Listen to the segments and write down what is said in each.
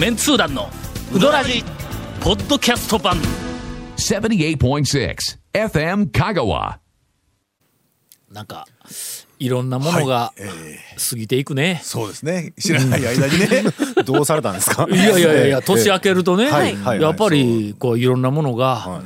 メンツー団のウドラジポッドキャスト版。78.6 FM Kagawa. なんかいろんなものが過ぎていくね、そうですね。知らない間にね。どうされたんですか？いやいやいやいや年明けるとね、やっぱりこういろんなものが、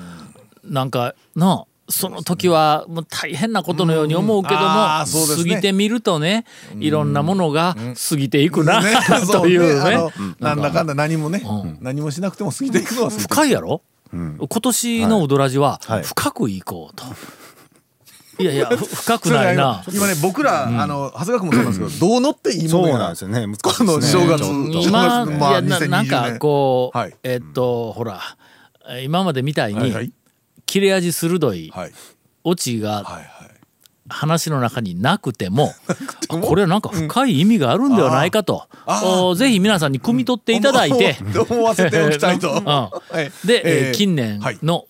なんかなその時はもう大変なことのように思うけども、過ぎてみるとねいろんなものが過ぎていくな、ね というね。なんだかんだ何もね、何もしなくても過ぎていくのは深いやろ、今年のウドラジははい。深くいこうと、い、やいやふ深くないな。今ね僕ら、あの長谷川君もそうなんですけどどう乗っていいもそうのやなんですよね。この正月今、まあいやな2020なんかこう、はい。えっとほらえ今までみたいに、切れ味鋭いはい。オチが話の中になくても あこれはなんか深い意味があるんではないかと、おぜひ皆さんに汲み取っていただいて、思わせておきたいと、で、え近年の、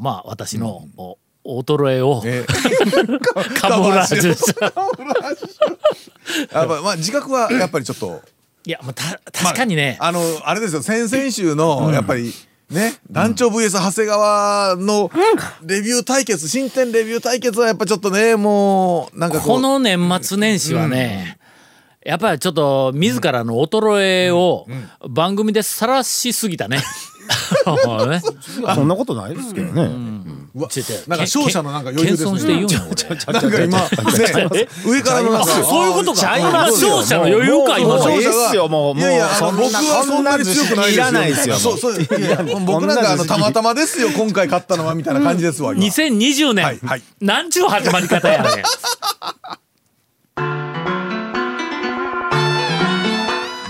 まあ私の、お衰えを、え カモフラージュ。したやっぱまあ自覚はやっぱりちょっと。いや、まあ、た確かにね、あのあれですよ。先々週のやっぱりね団長 VS 長谷川のレビュー対決新店レビュー対決はやっぱちょっとねもうなんかこう。この年末年始はね、やっぱりちょっと自らの衰えを番組で晒しすぎたね。ね。そんなことないですけどねなんか勝者のなんか余裕です謙遜して言うんねなんか今ね上からのなんかあそういうことか。ちゃいますよ勝者の余裕。か今のもうもう。勝者が。いいっすよもういやいやあのもう僕はそんなに強くないですよ。いらないですよ。そうそう僕なんかあのたまたまですよ今回勝ったのはみたいな感じですわ今。2020年、はいはい。なんちゅう始まり方やねん。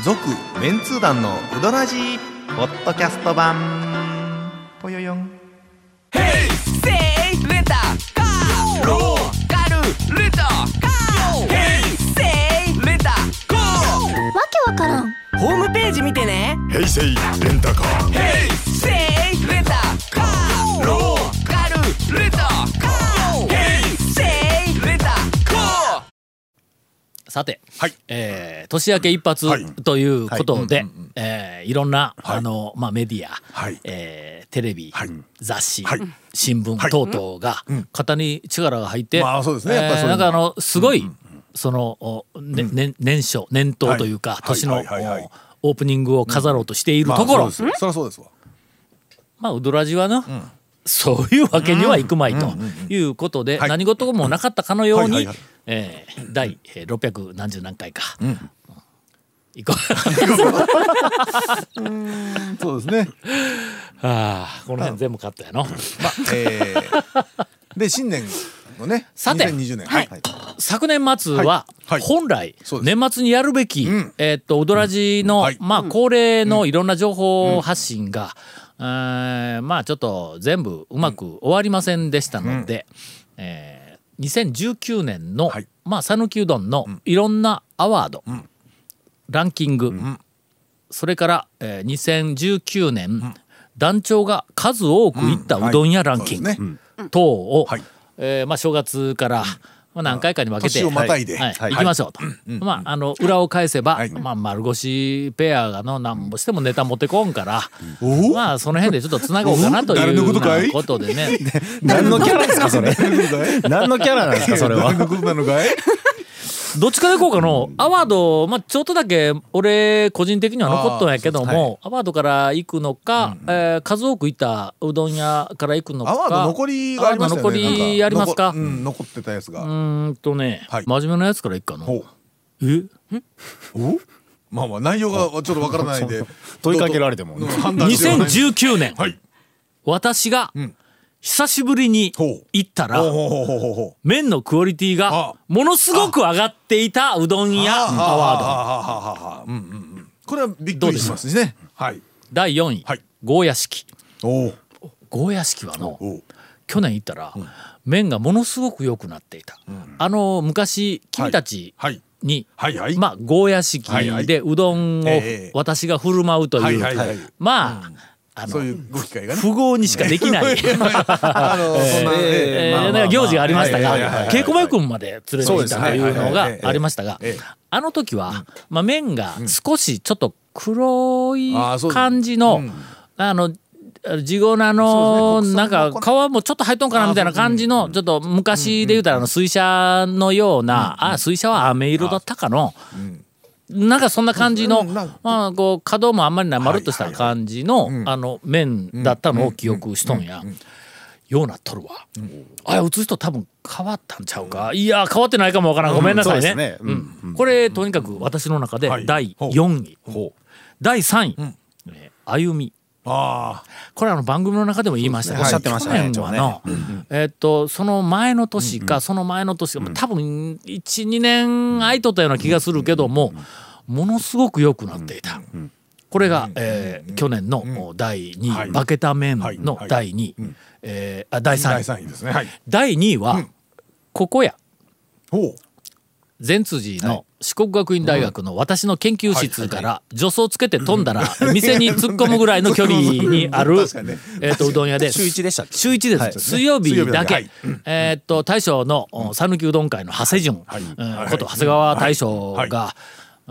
続メンツー団のウドラジーポッドキャスト版ホームページ見てね。平成レンタカー。せいレンタカー。ローカルレンタカー。ヘイセイレンタカー。さて、はい。えー年明け一発はいとい。うことで、えーいろんな、あの、まあ、メディア、はい。えーテレビ、はい。雑誌、はい。新聞はい。等々が肩に力が入って、まあそなんかあのすごい、その、おねね年初年頭というか、はい。年の、はい。はい。はい。はいおオープニングを飾ろうとしているところ、まあそりゃそうですわ。まあウドラジはな、そういうわけにはいくまいということで、はい。何事もなかったかのように、はい。はい。はい。えー第えー600何十何回か、いこう。そうですね。ああこの辺全部カットやの。まあえーで新年のねさて。2020年。はい昨年末は本来年末にやるべき、ん。えーっとウドラジの、はい。まあ恒例のいろんな情報発信が、えーまあちょっと全部うまく終わりませんでしたので、えー2019年の、はい。まあ讃岐うどんのいろんなアワード、ランキング、それから、えー2019年、団長が数多く行ったうどん屋ランキング、等を、はい。えーまあ、正月から、まあ、何回かに分けて、はい。はい。行きましょうと、まあ、あの裏を返せば、はい。まあ、丸腰ペアがのなんぼしてもネタ持ってこんから、おまあその辺でちょっとつなごうかなということでね。何のキャラですかそれ。何のキャラなんですかそれは どっちかでいこうかのアワード、まあ、ちょっとだけ俺個人的には残っとんやけどもア,、ワードから行くのか、えー数多く行ったうどん屋から行くのか。アワード残りがありましたよねアワード残りありますか？残うん残ってたやつが。うーんとね、はい。真面目なやつから行くかほのう。え？お？まあまあ内容がちょっとわからないんで。問いかけられてもどう判断してはない。2019年、はい。私がん久しぶりに行ったら麺のクオリティあ。がものすごく上がっていたうどん屋アワード。うんうんうん。これはびっくりしますね。はい。第4位、はい。ゴーヤ式ゴーヤ式はの去年行ったら、麺がものすごく良くなっていた、あの昔君たちはい。に、はいはい。まあゴーヤ式でうどんをええ。私が振る舞うという、はいはいはい。まあ、あのそういうご機会がね。富豪にしかできない。あのそんなえ行事がありましたが稽古場君まで連れて行ったというのがありましたがあの時は、まあ、麺が少しちょっと黒い感じの、うん。あの地粉のなんか皮もちょっと入っとんかなみたいな感じのちょっと昔で言うたらあの水車のようなあ水車は飴色だったかのなんかそんな感じのまあこう角もあんまりない丸っとした感じのあの麺だったのを記憶しとんや。ようなっとるわ。あれ、映すと多分変わったんちゃうか？いや、変わってないかもわからん。ごめんなさいね。そうんこれ、とにかく私の中ではい第ほう4位。第3位。えー歩み。あこれあの番組の中でも言いましたけど、おっしゃってましたね去年はの、えーっとその前の年か、その前の年か、多分12年空いとったような気がするけども、ものすごく良くなっていた。これが、えー去年のお第2位、はい。化けた麺はい。はい。の第2位、えーあ第あ第3位3位ですね。はい。第2位は、ここやほう。善辻の四国学院大学の私の研究室から助走つけて飛んだら店に突っ込むぐらいの距離にある えーとうどん屋です。週一でした週一です。はい。水曜日だけ。はけい。えーっと大将のお讃岐うどん会の長谷順。うん。こと長谷川大将が。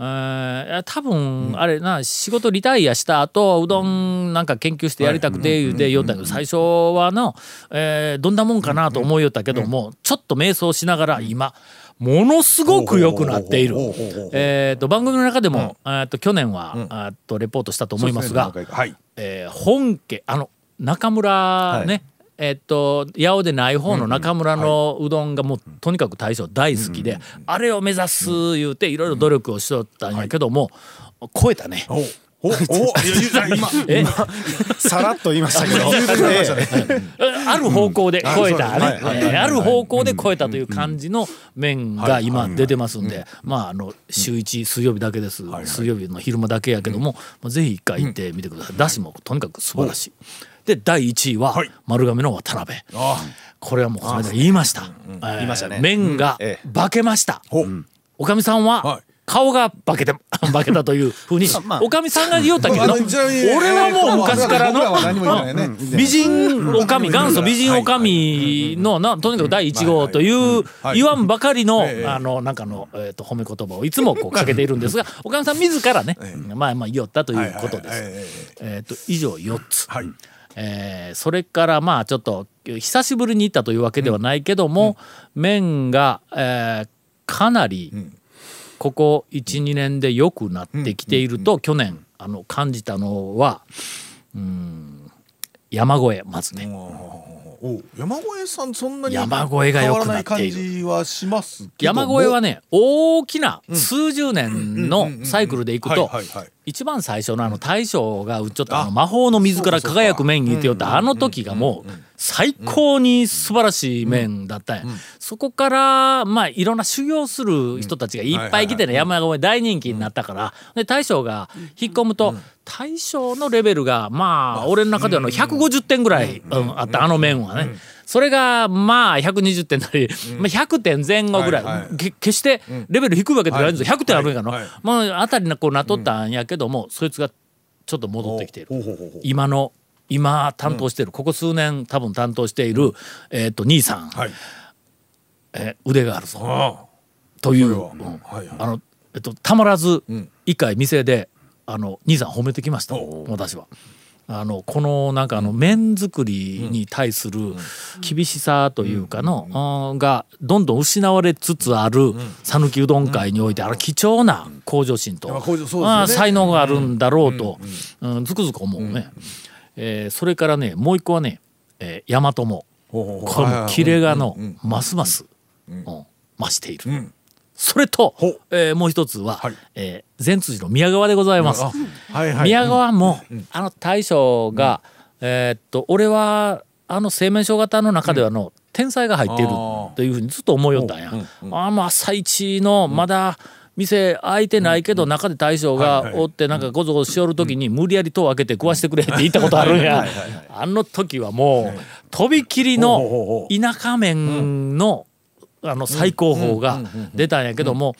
えー多分あれな仕事リタイアした後うどんなんか研究してやりたくて言うて言おったけど最初はの、えーどんなもんかなと思いよったけどもちょっと迷走しながら今ものすごく良くなっている。えっと番組の中でもえっと去年はえっとレポートしたと思いますがはいえー本家あの中村ね、えっと八尾でない方の中村のうどんがもうとにかく大将大好きで、あれを目指す言うていろいろ努力をしとったんやけども、超えたね。ほうほうほういやいや 今 えさらっと言いましたけど。えある方向で超えたね、ある方向で超えたという感じの麺が今出てますんで、まああの週一水曜日だけです、水曜日の昼間だけやけども、まあぜひ一回行ってみてください。だしもとにかく素晴らしい。で第1位ははい。丸亀の渡辺。あこれはもうこの間言いました。言いましたね。麺がえ化けました。おかみさんははい顔が化けて 化けたというふうにまあおかみさんが言おったけど、俺はもう昔からの美人おかみ元祖美人おかみのなとにかく第一号というはい言わんばかりのええあのなんかのえーと褒め言葉をいつもこうかけているんですがおかみさん自らねまあまあ言おったということです。えっと以上4つ。はい。えーそれからまあちょっと久しぶりに行ったというわけではないけども、麺が、えーかなりここ12年で良くなってきていると、去年あの感じたのはうん山越えまずね。お山越さんそんなに山越えが良くなっている。変わらない感じはしますけども。山越えはね大きな数十年のサイクルでいくと一番最初のあの大将が売っちゃったあの魔法の水から輝く麺言ってよったあの時がもう最高に素晴らしい麺だったんや。そこからまあいろんな修行する人たちがいっぱい来てね山越え大人気になったから。で大将が引っ込むと大将のレベルがまあ俺の中ではの150点ぐらいうんあったあの麺はね。それがまあ120点なり、まあ、100点前後ぐらい、はいはい。け決してレベル低いわけじゃないんですよ、100点あるんやから、はい。はい。まああたりなこうなっとったんやけども、そいつがちょっと戻ってきている今の今担当している、ここ数年多分担当している、えっ、と兄さん、はい。えー腕があるぞ。あという、それは。うん。はいはい。あのえっとたまらずん。一回店であの兄さん褒めてきました。お私は。あのこのなんかあの麺作りに対する厳しさというかの、うん。がどんどん失われつつある讃岐うどん界においてあの貴重な向上心と、あ才能があるんだろうと、うんつくづく思うね。えーそれからねもう一個はね、えー、大和もこのキレがのますます、うん増している。んそれとえーもう一つは、はい。えー善辻の宮川でございます。あはいはい。宮川も、あの大将が、えーっと俺はあの製麺所型の中ではの、天才が入っているというふうにずっと思いよったんや。あの朝一のまだ店開いてないけど中で大将がおってなんかゴゾゴゾしよる時に無理やり戸を開けて食わしてくれって言ったことあるんや。あの時はもうとびきりの田舎麺のあの最高峰が出たんやけども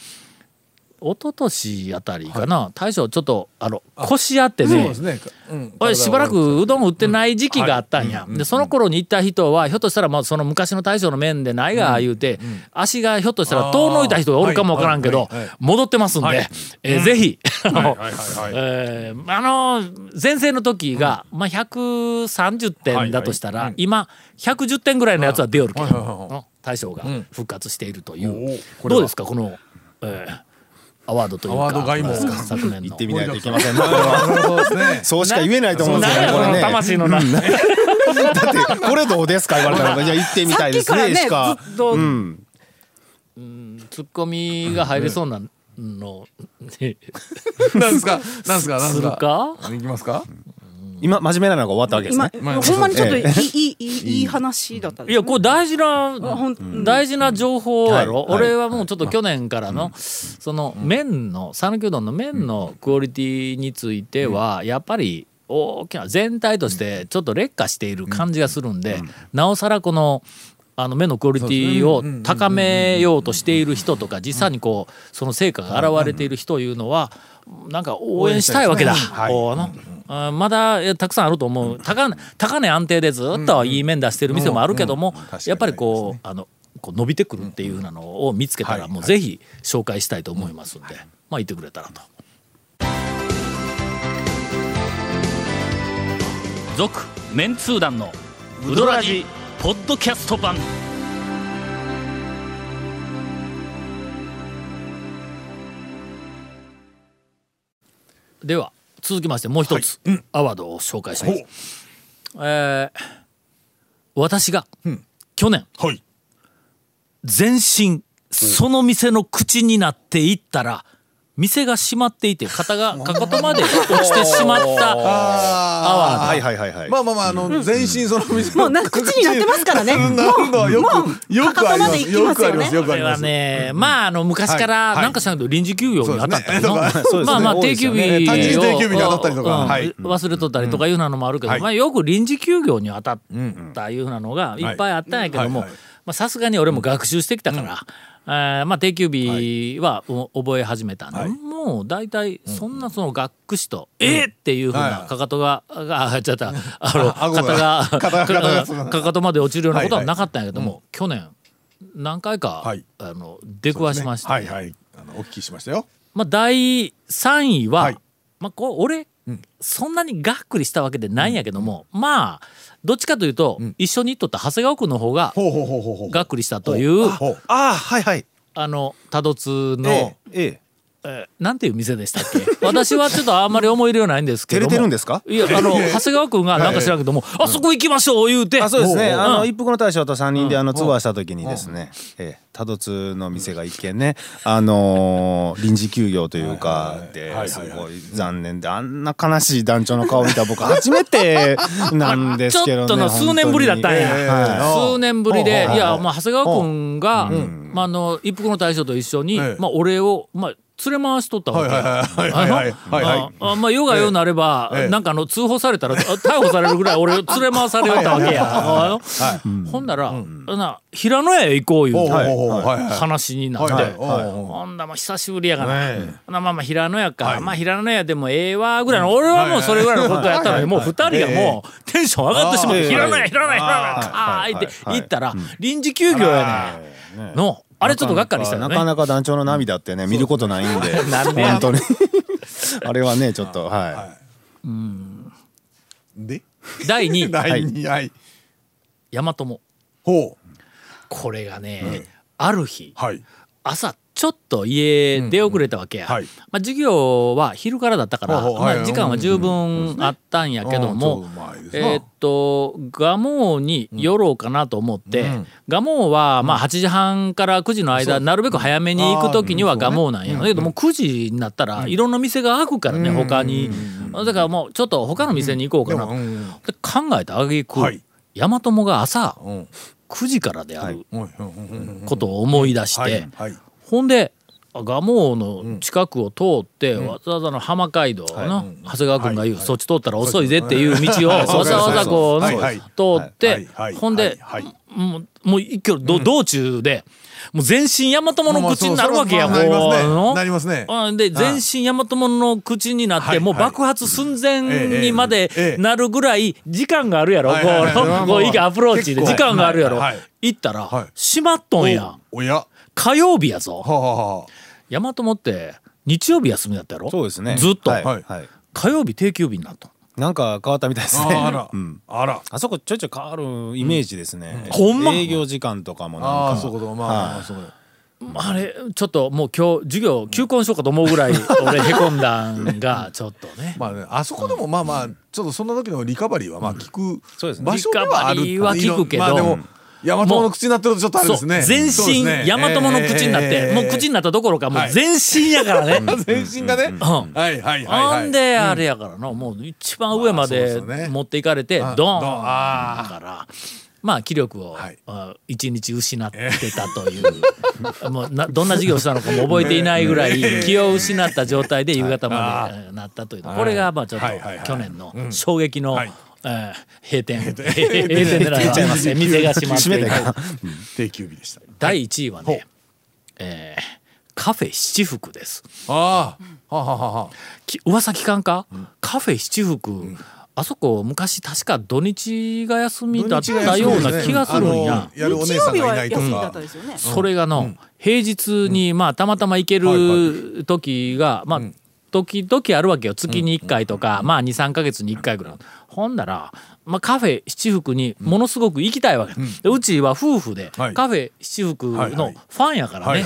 一昨年あたりかな、大将ちょっとあの腰あってね。しばらくうどん売ってない時期があったんや、でその頃に行った人はひょっとしたらまあその昔の大将の面でないが言うて、足がひょっとしたら遠のいた人がおるかもわからんけど、戻ってますんで、えーぜひあの前世の時が、まあ、130点だとしたら、今110点ぐらいのやつは出よるけど大将が復活しているといおう、どうですかこの、えーアワードというかアワード外もえー昨年の行ってみないといけません そうですね。そうしか言えないと思うんですよこれね。魂のな、だってこれどうですか言われたらじゃあ行ってみたいですねしか。ずっとうん。ツッコミが入りそうなの、なんですか？なんですか？なんですするか。か？行きますか？今真面目なのが終わったわけです今ね。まあほんまにちょっといいえいいいいい。い話だったんですいやこれ大事なほん大事な情報やろ、はい俺はもうちょっと去年からの、その麺の讃岐うどんの麺のクオリティについてはやっぱり大きな全体としてちょっと劣化している感じがするんで、なおさらこのあの麺のクオリティを高めようとしている人とか実際にこうその成果が現れている人いうのはなんか応援したいわけだ。まだたくさんあると思う。高値高値安定でずっといい面出してる店もあるけどもやっぱりこうあのこう伸びてくるっていうふうなのを見つけたらもうぜひ紹介したいと思いますんでまあ言ってくれたらと。続メンツー団のウドラジポッドキャスト版。では続きましてもう一つ、アワードを紹介します。えー私が去年はい。全身その店の口になっていったら店が閉まっていて肩が かかとまで落ちてしまった アワーはいはいはいはい。まあまあまああの全身その店もうな口になってますからね。なるのはよくよくあります。よくあります。よこれはくあります。ね、まああの昔からなんかしらんけど臨時休業に当たったりの、まあまあ定休日を単純に定休日に当たったりとか。忘れとったりとかいうなのもあるけど、はい。まあよく臨時休業に当たったいうなのがいっぱいあったんやけどもはい。はい。まあさすがに俺も学習してきたから。えーまあ定休日はお覚え始めたんで、はい。もう大体そんなその学士と、えーっていうふうはいはない。かかとが、が、あ、ちゃった、あの、肩が、か かかとまで落ちるようなことははいはい。なかったんやけども、去年何回か、はい。あの出くわしまして、はいはい。あのお聞きしましたよ。まあ、第3位は、はい。まあ、こう俺、ん。そんなにがっくりしたわけでないんやけども、まあどっちかというと、一緒に行っとった長谷川君の方が。がっくりしたという。ああはいはい。あの多度津の、ええ。えーなんていう店でしたっけ？私はちょっとあんまり思い入れはないんですけども。照れてるんですか？いやあの 長谷川君がなんか知らんけども、あそこ行きましょう言うて。あそうですね。うんあの一服の大将と三人であのツアーした時にですね、ええ多度津の店が一軒ね、あのー臨時休業というかですごい残念であんな悲しい団長の顔見た僕初めてなんですけどね。ちょっとの数年ぶりだったんや、ええ数年ぶりで、はい。いや、まあ、長谷川君が、まあ、あの一服の大将と一緒に、ええ。まあ、俺を、まあ、連れ回しとったわけ。ああまあ、世が世なれば、ええ。なんかあの通報されたら、あ逮捕されるぐらい俺を連れ回されよったわけや。ほんなら、な平野屋へ行こういう話になって、ほんだまあ久しぶりやから、ねほなまあまあ平野屋か、まあ平野屋でもええわぐらいの、俺はもうそれぐらいのことやったのに、もう二人がもうテンション上がってしまって、ええ平野屋平野屋平野屋かーいって言ったら、臨時休業やねん。の、あれちょっとがっかりしたよね。なかなか団長の涙ってね見ることないんで、本当に あれはねちょっとはで？第2位、第二はい。大和も。ほう。これがね、ある日、はい。朝ちょっと家出遅れたわけや、はい。まあ、授業は昼からだったから、まあ、時間は十分あったんやけども、えーっと蒲生に寄ろうかなと思って、蒲生はまあ8時半から9時の間、なるべく早めに行く時には蒲生なんや、だけどもう9時になったらいろんな店が開くからね、他に、だからもうちょっと他の店に行こうかな、うんうん。で考えたあげく、はい。大和もが朝うん。9時からであるうん。うん。うん。うん。ことを思い出して、はい。はい。ほんで蒲生の近くを通って、わざわざの浜街道の、長谷川君が言う、そっち通ったら遅いぜっていう道をわざわざこう、はい。はい。通って、はい。はい。ほんで、はい。はいもうもう一挙ど道中でもう全身大和物の口になるわけやもう。なりますね。で全身大和物の口になってはい。もう爆発寸前にまでえなるぐらい時間があるやろ。はいはいはい。こうこういけアプローチで時間があるやろ。はい。はい。行ったらはい。閉まっとんや。おや火曜日やぞ。はあはあはあ。大和もって日曜日休みだったやろ？そうですね。ずっと。はいはい。はい火曜日定休日になったなんか変わったみたいですね。ああら。うん。あら。あそこちょいちょい変わるイメージですね、ほんま。営業時間とかもなんか。ああそこと。まあまあそうあれちょっともう今日授業休校しようかと思うぐらい 俺へこんだんがちょっとね。まあねあそこでもまあまあちょっとそんな時のリカバリーはまあ聞くそうですね。場所ではあるリカバリーは聞くけど。まあでも大和物の口になってるとちょっとあれですね。全身大和物の口になって、ええもう口になったどころかもう全身やからね。全身がね。ん。はいはいはいんであれやからの、もう一番上まで持っていかれてドーンドン。あー。からまあ気力を一日失ってたという、もうなどんな授業したのかも覚えていないぐらい 気を失った状態で夕方までえー。なったというこれがまあちょっと去年の衝撃の、はいえー閉店。閉店でないわ。店。が閉まって定休日でした。第1位はね、えーカフェ七福です。ああはあはあは。あき噂聞かんか、カフェ七福、あそこ昔確か土日が休みだったような気がするんや。あのやるお姉さんがいないと日曜日は休みだかったですよね。それがの、平日にまあたまたま行ける時が、まあ時々あるわけよ。月に1回とか、まあ23か月に1回ぐらいほんだら、まあ、カフェ七福にものすごく行きたいわけ、でうちは夫婦ではい。カフェ七福のファンやからね。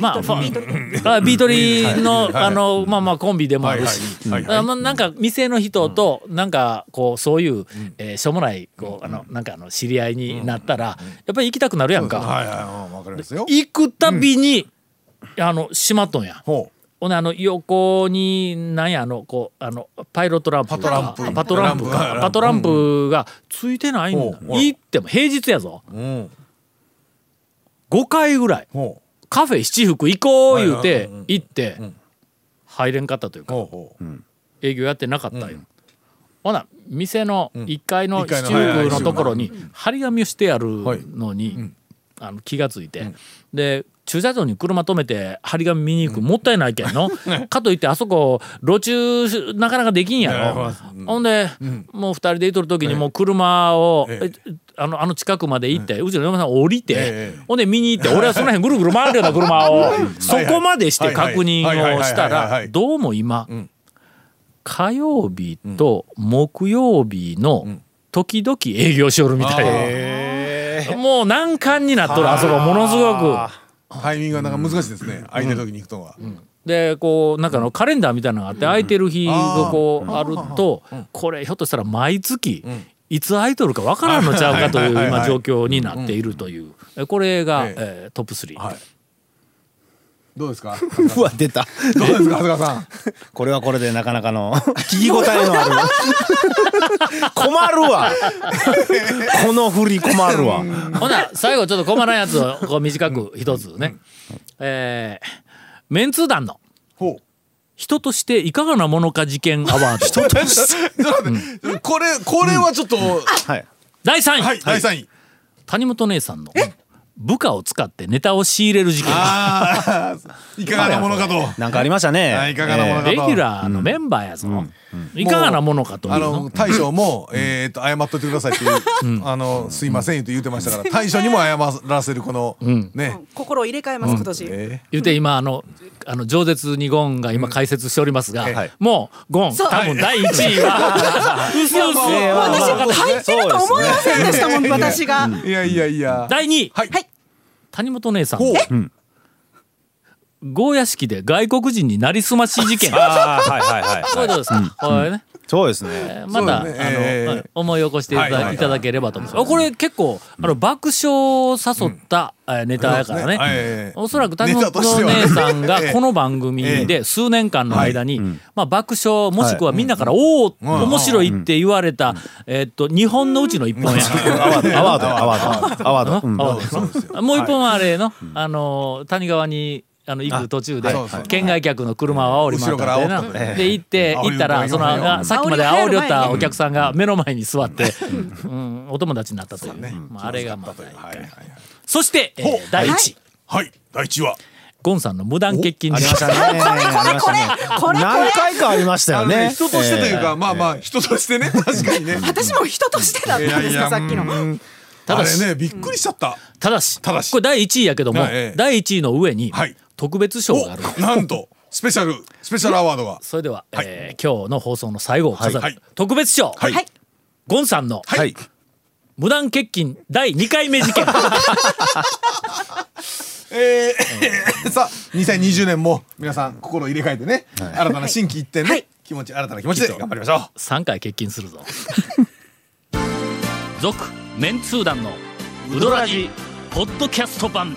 まあファンあビートリーのあのまあまあコンビでもあるし。なんか店の人となんかこうそういうえーしょうもないこうあのなんかあの知り合いになったらやっぱり行きたくなるやんか。行くたびに、あの閉まっとんや。ほほんであの横になんやあのこうあのパイロットランプパトランプ。あパトランプパトランプかパトランプがついてないんだ。ほう行っても平日やぞ。ううん。5回ぐらい。ほカフェ七福行こう言うはいて行って入れんかったというか営業やってなかったよ、ほな店の1階の七福のところに張り紙をしてあるはい。のに、あの気がついて、で駐車場に車止めて張り紙見に行く、もったいないけんの？かといってあそこ路中なかなかできんやろ、ねほんで、もう2人で行っとる時にもう車を、ええ。あのあの近くまで行って、うちの嫁さん降りて、ええ。ほんで見に行って俺はその辺ぐるぐる回るような車を そこまでして確認をしたらいどうも今、ん。火曜日と木曜日の時々営業しよるみたい。もう難関になっとるあそこものすごく。タイミングがなんか難しいですね。空いてる時に行くとは。でこうなんかあのカレンダーみたいなのがあって空いてる日がこうあるとこれひょっとしたら毎月いつ空いとるかわからんのちゃうかという今状況になっているという。えこれがええ。えートップ3。はい。どうですか？うわ出た。どうですか長谷川さん？これはこれでなかなかの聞き応えのある困るわ。この振り困るわ。ほな最後ちょっと困らんやつをこう短く一つね。えーメンツー団の。ほう。人としていかがなものか事件アワード。ちょっと待って。これこれはちょっと。はい。第3位、はい第3位。谷本姉さんの。部下を使ってネタを仕入れる事件。いかがなものかと。なんかありましたね。はいいかがなものかレギュラーのメンバーやぞ。いかがなものかというあのの大将もえっと謝っといてくださいっていうあのすいませんって言ってましたから大将にも謝らせるこのね。心を入れ替えます今年。え言うて今あのあの饒舌にゴンが今解説しておりますが、はい。もうゴンそう。多分第1位はうすうす私入ってると思いませんでしたもん私が。ーいやいやいや。第2位、はい。谷本姉さんゴーヤ式で外国人になりすまし事件。こあーはいはいはい。れどうですか、これね。そうですね。えーまた、あの、思い起こしていただ,、はいはいはい。いただければと思います。あこれ結構あの爆笑を誘った、えーネタやからね。ええおそらく谷本姉さんが ええこの番組で数年間の間に、まあ、爆笑もしくはみんなから「おお面白い」って言われた、えーっと2本のうちの1本や。アワード。アワード。アワード。アワード。うん。あもう一本はあれの、あの谷川にあの行く途中で県外客の車を煽り回ったんだよなで行って行ったらそのさっきまで煽り寄ったお客さんが目の前に座ってうん。お友達になったという。まああれがまたはいはいはい。そしてえー第一。位はい。第一位は？ゴンさんの無断欠勤あり事件ましたね。これこれこれこれ何回かありましたよね。人としてというえかまあまあ人としてね。確かにね。私も人としてだったんですかさっきの。うんただし。ねびっくりしちゃった。ただし。ただし。これ第1位やけども第1位の上にはい特別賞があるおなんとスペシャルスペシャルアワードが。それではえー今日の放送の最後を飾るはい。特別賞。はい。はい。ゴンさんのーはい。無断欠勤第2回目事件。えー さあ2020年も皆さん心入れ替えてね新たな心機一転ね気持ち新たな気持ちで頑張りましょう。3回欠勤するぞ。続メンツー団のウドラジポッドキャスト版